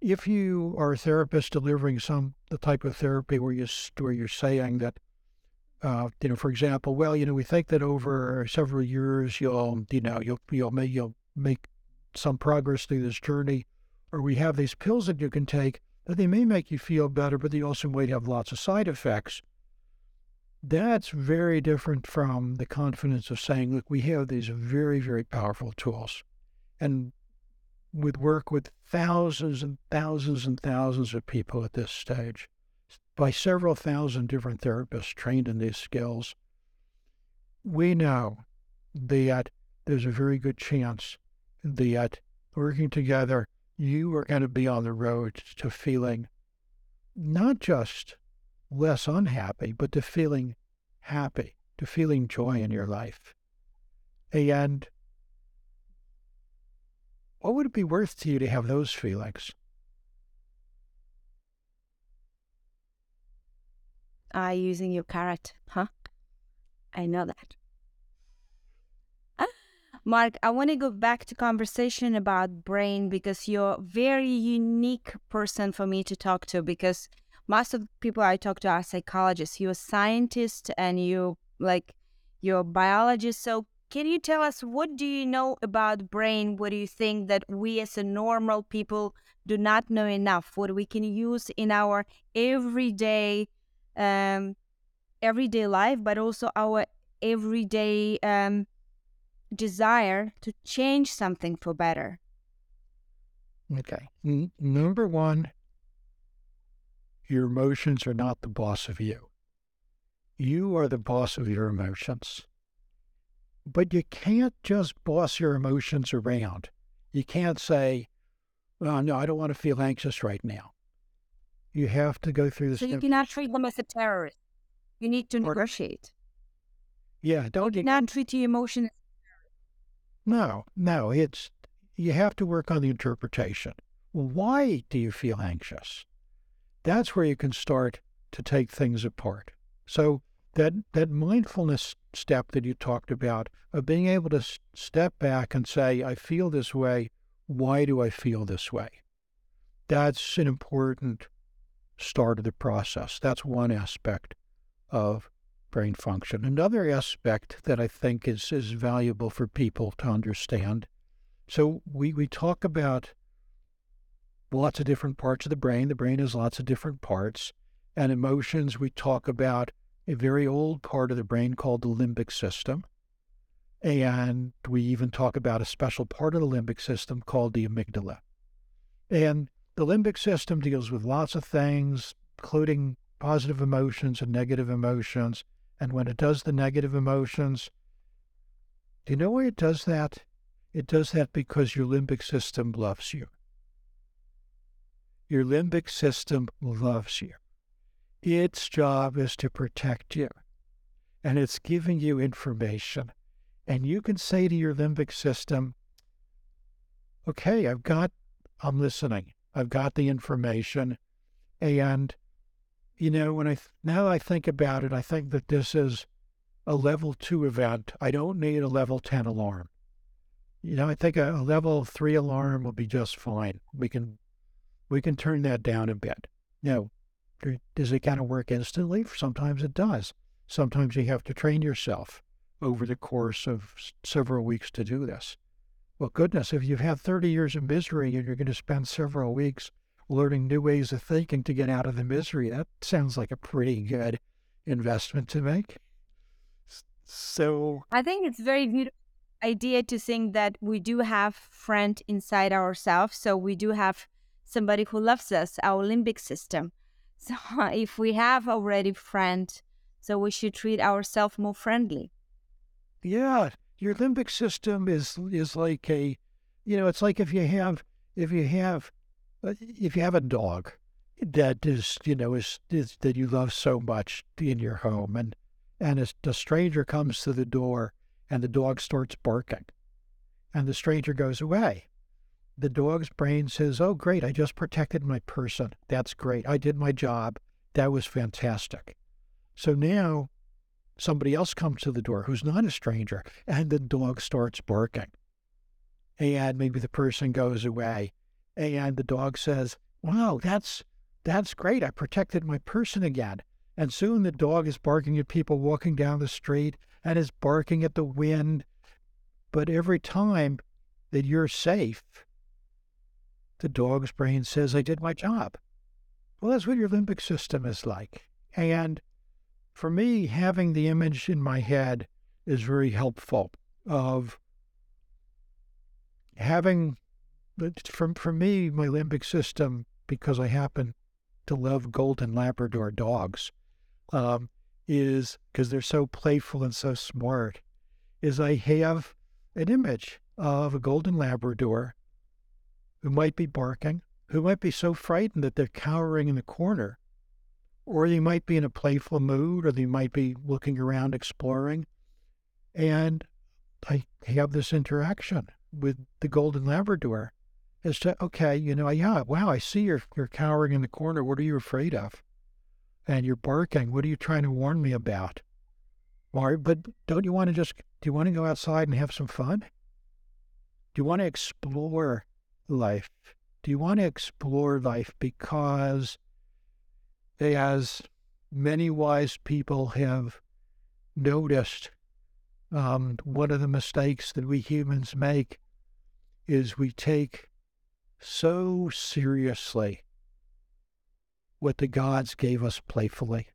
If you are a therapist delivering some the type of therapy where you where you're saying that, uh, you know, for example, well, you know, we think that over several years you'll, you know, you'll you'll make you'll make some progress through this journey, or we have these pills that you can take they may make you feel better, but they also might have lots of side effects. That's very different from the confidence of saying, look, we have these very, very powerful tools. And with work with thousands and thousands and thousands of people at this stage, by several thousand different therapists trained in these skills, we know that there's a very good chance that working together, you are going to be on the road to feeling not just less unhappy, but to feeling happy, to feeling joy in your life. And what would it be worth to you to have those feelings? Ah, uh, using your carrot, huh? I know that. Mark, I want to go back to conversation about brain because you're a very unique person for me to talk to because most of the people I talk to are psychologists. You're a scientist and you like you're a biologist. So can you tell us what do you know about brain? What do you think that we as a normal people do not know enough? What we can use in our everyday um, everyday life, but also our everyday um, desire to change something for better? Okay. N- number one, your emotions are not the boss of you. You are the boss of your emotions. But you can't just boss your emotions around. You can't say, well, no, I don't want to feel anxious right now. You have to go through this. So you cannot treat them as a terrorist. You need to negotiate. Yeah, don't you cannot treat your emotions no, no, it's you have to work on the interpretation. Why do you feel anxious? That's where you can start to take things apart. So that that mindfulness step that you talked about of being able to step back and say, I feel this way. Why do I feel this way? That's an important start of the process. That's one aspect of brain function. Another aspect that I think is, is valuable for people to understand. So we, we talk about lots of different parts of the brain. The brain has lots of different parts. And emotions, we talk about a very old part of the brain called the limbic system. And we even talk about a special part of the limbic system called the amygdala. And the limbic system deals with lots of things, including positive emotions and negative emotions. And when it does the negative emotions, do you know why it does that? It does that because your limbic system loves you. Your limbic system loves you. Its job is to protect you. And it's giving you information. And you can say to your limbic system, okay, I've got, I'm listening. I've got the information. And you know, when I now I think about it, I think that this is a level two event. I don't need a level 10 alarm. You know, I think a, a level three alarm will be just fine. We can, we can turn that down a bit. Now, does it kind of work instantly? Sometimes it does. Sometimes you have to train yourself over the course of several weeks to do this. Well, goodness, if you've had 30 years of misery and you're going to spend several weeks learning new ways of thinking to get out of the misery. That sounds like a pretty good investment to make. So I think it's very beautiful idea to think that we do have friend inside ourselves. So we do have somebody who loves us, our limbic system. So if we have already friend, so we should treat ourselves more friendly. Yeah, your limbic system is is like a, you know, it's like if you have if you have Uh, if you have a dog that is, you know, is, is that you love so much in your home, and and a, a stranger comes to the door, and the dog starts barking, and the stranger goes away. The dog's brain says, "Oh, great! I just protected my person. That's great. I did my job. That was fantastic." So now somebody else comes to the door who's not a stranger, and the dog starts barking. And maybe the person goes away, and the dog says, Wow, that's that's great. I protected my person again. And soon the dog is barking at people walking down the street and is barking at the wind. But every time that you're safe, the dog's brain says, I did my job. Well, that's what your limbic system is like. And for me, having the image in my head is very helpful of having for, for me, my limbic system, because I happen to love golden Labrador dogs, um, is because they're so playful and so smart, is I have an image of a golden Labrador who might be barking, who might be so frightened that they're cowering in the corner, or they might be in a playful mood, or they might be looking around exploring. And I have this interaction with the golden Labrador as to, okay, you know, yeah, wow, I see you're, you're cowering in the corner. What are you afraid of? And you're barking. What are you trying to warn me about? Or, but don't you want to just, do you want to go outside and have some fun? Do you want to explore life? Do you want to explore life because, as many wise people have noticed, um, one of the mistakes that we humans make is we take so seriously what the gods gave us playfully.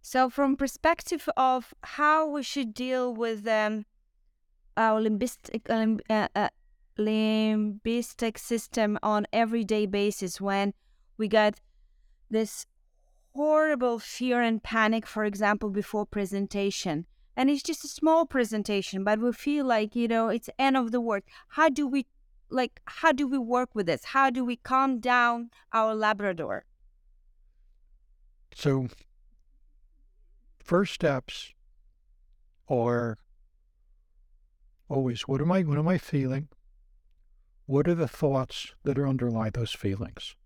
So, from perspective of how we should deal with um, our limbistic, uh, uh, limbistic system on everyday basis, when we get this horrible fear and panic, for example, before presentation, and it's just a small presentation but we feel like you know it's end of the world how do we like how do we work with this? How do we calm down our labrador? So first steps are always what am i what am i feeling? What are the thoughts that are underlie those feelings?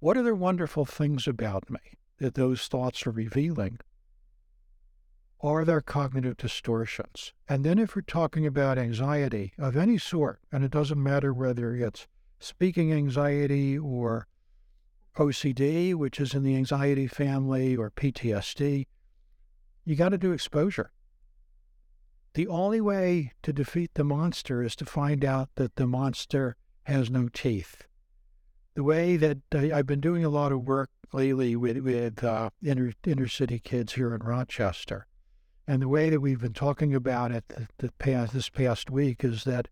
What are the wonderful things about me that those thoughts are revealing are there cognitive distortions? And then, if we're talking about anxiety of any sort, and it doesn't matter whether it's speaking anxiety or OCD, which is in the anxiety family, or PTSD, you got to do exposure. The only way to defeat the monster is to find out that the monster has no teeth. The way that uh, I've been doing a lot of work lately with, with uh, inner, inner city kids here in Rochester and the way that we've been talking about it the, past, this past week is that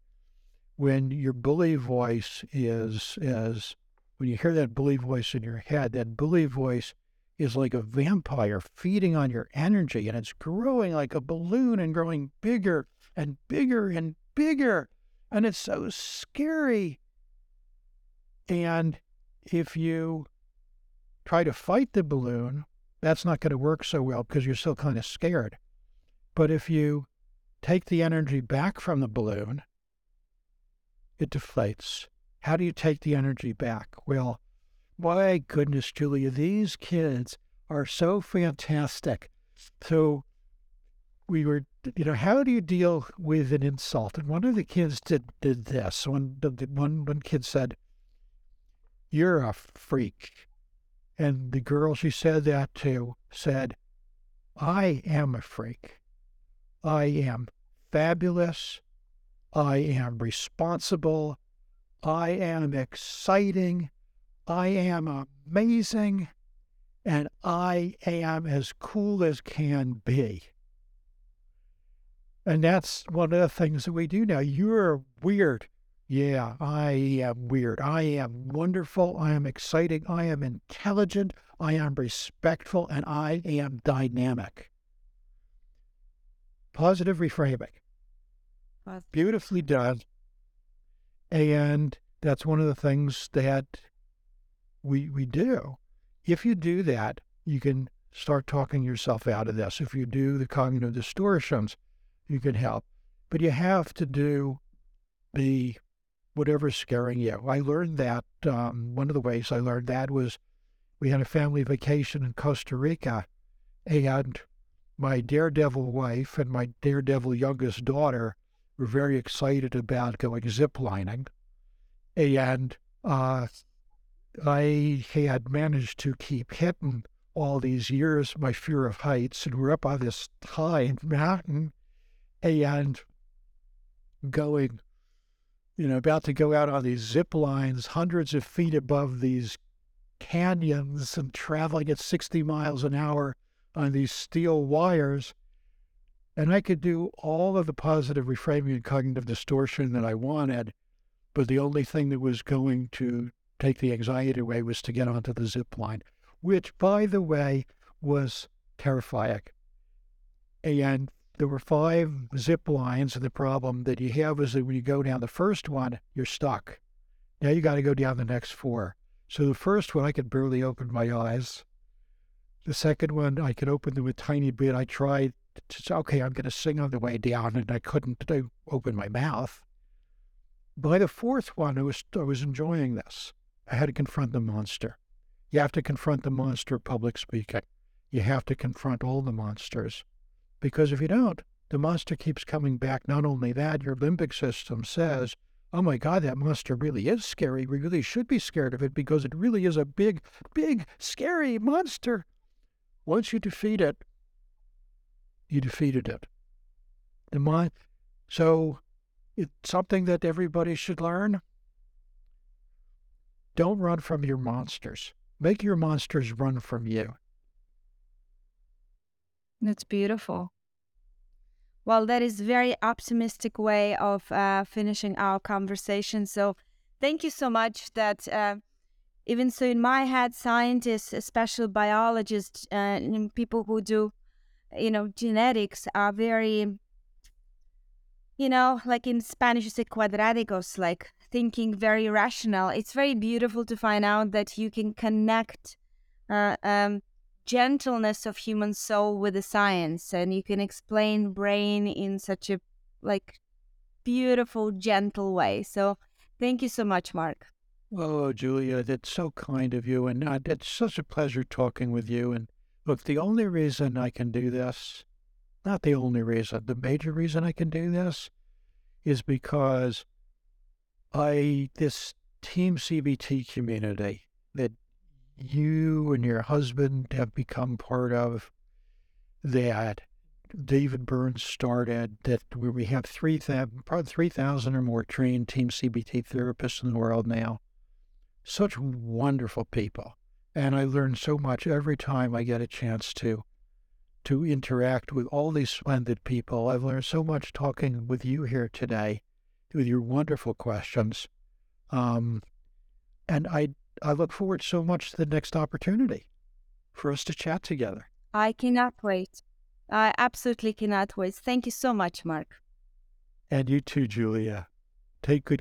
when your bully voice is, is, when you hear that bully voice in your head, that bully voice is like a vampire feeding on your energy and it's growing like a balloon and growing bigger and bigger and bigger. And it's so scary. And if you try to fight the balloon, that's not going to work so well because you're still kind of scared. But if you take the energy back from the balloon, it deflates. How do you take the energy back? Well, my goodness, Julia, these kids are so fantastic. So we were, you know, how do you deal with an insult? And one of the kids did did this. One one one kid said, "You're a freak," and the girl she said that to said, "I am a freak." I am fabulous. I am responsible. I am exciting. I am amazing. And I am as cool as can be. And that's one of the things that we do now. You're weird. Yeah, I am weird. I am wonderful. I am exciting. I am intelligent. I am respectful. And I am dynamic positive reframing. Beautifully done. And that's one of the things that we we do. If you do that, you can start talking yourself out of this. If you do the cognitive distortions, you can help. But you have to do the whatever's scaring you. I learned that um, one of the ways I learned that was we had a family vacation in Costa Rica, and my daredevil wife and my daredevil youngest daughter were very excited about going ziplining. And uh, I had managed to keep hitting all these years my fear of heights, and we're up on this high mountain and going, you know, about to go out on these zip lines hundreds of feet above these canyons and traveling at 60 miles an hour on these steel wires. And I could do all of the positive reframing and cognitive distortion that I wanted, but the only thing that was going to take the anxiety away was to get onto the zip line, which, by the way, was terrifying. And there were five zip lines, and the problem that you have is that when you go down the first one, you're stuck. Now you got to go down the next four. So the first one, I could barely open my eyes. The second one, I could open them a tiny bit. I tried to say, okay, I'm going to sing on the way down, and I couldn't I open my mouth. By the fourth one, I was, I was enjoying this. I had to confront the monster. You have to confront the monster of public speaking. You have to confront all the monsters. Because if you don't, the monster keeps coming back. Not only that, your limbic system says, oh my God, that monster really is scary. We really should be scared of it because it really is a big, big, scary monster. Once you defeat it, you defeated it. The mon- so it's something that everybody should learn. Don't run from your monsters. Make your monsters run from you. That's beautiful. Well, that is very optimistic way of uh, finishing our conversation. So, thank you so much. That uh, even so, in my head, scientists, especially biologists, uh, and people who do, you know, genetics, are very, you know, like in Spanish, you say cuadraticos, like thinking very rational. It's very beautiful to find out that you can connect uh, um, gentleness of human soul with the science, and you can explain brain in such a like beautiful, gentle way. So, thank you so much, Mark. Oh, Julia, that's so kind of you, and uh, it's such a pleasure talking with you. And look, the only reason I can do this, not the only reason, the major reason I can do this, is because I this Team CBT community that you and your husband have become part of that David Burns started that we have 3,000 3, or more trained Team CBT therapists in the world now. Such wonderful people. And I learn so much every time I get a chance to to interact with all these splendid people. I've learned so much talking with you here today with your wonderful questions. Um, and I, I look forward so much to the next opportunity for us to chat together. I cannot wait. I absolutely cannot wait. Thank you so much, Mark. And you too, Julia. Take good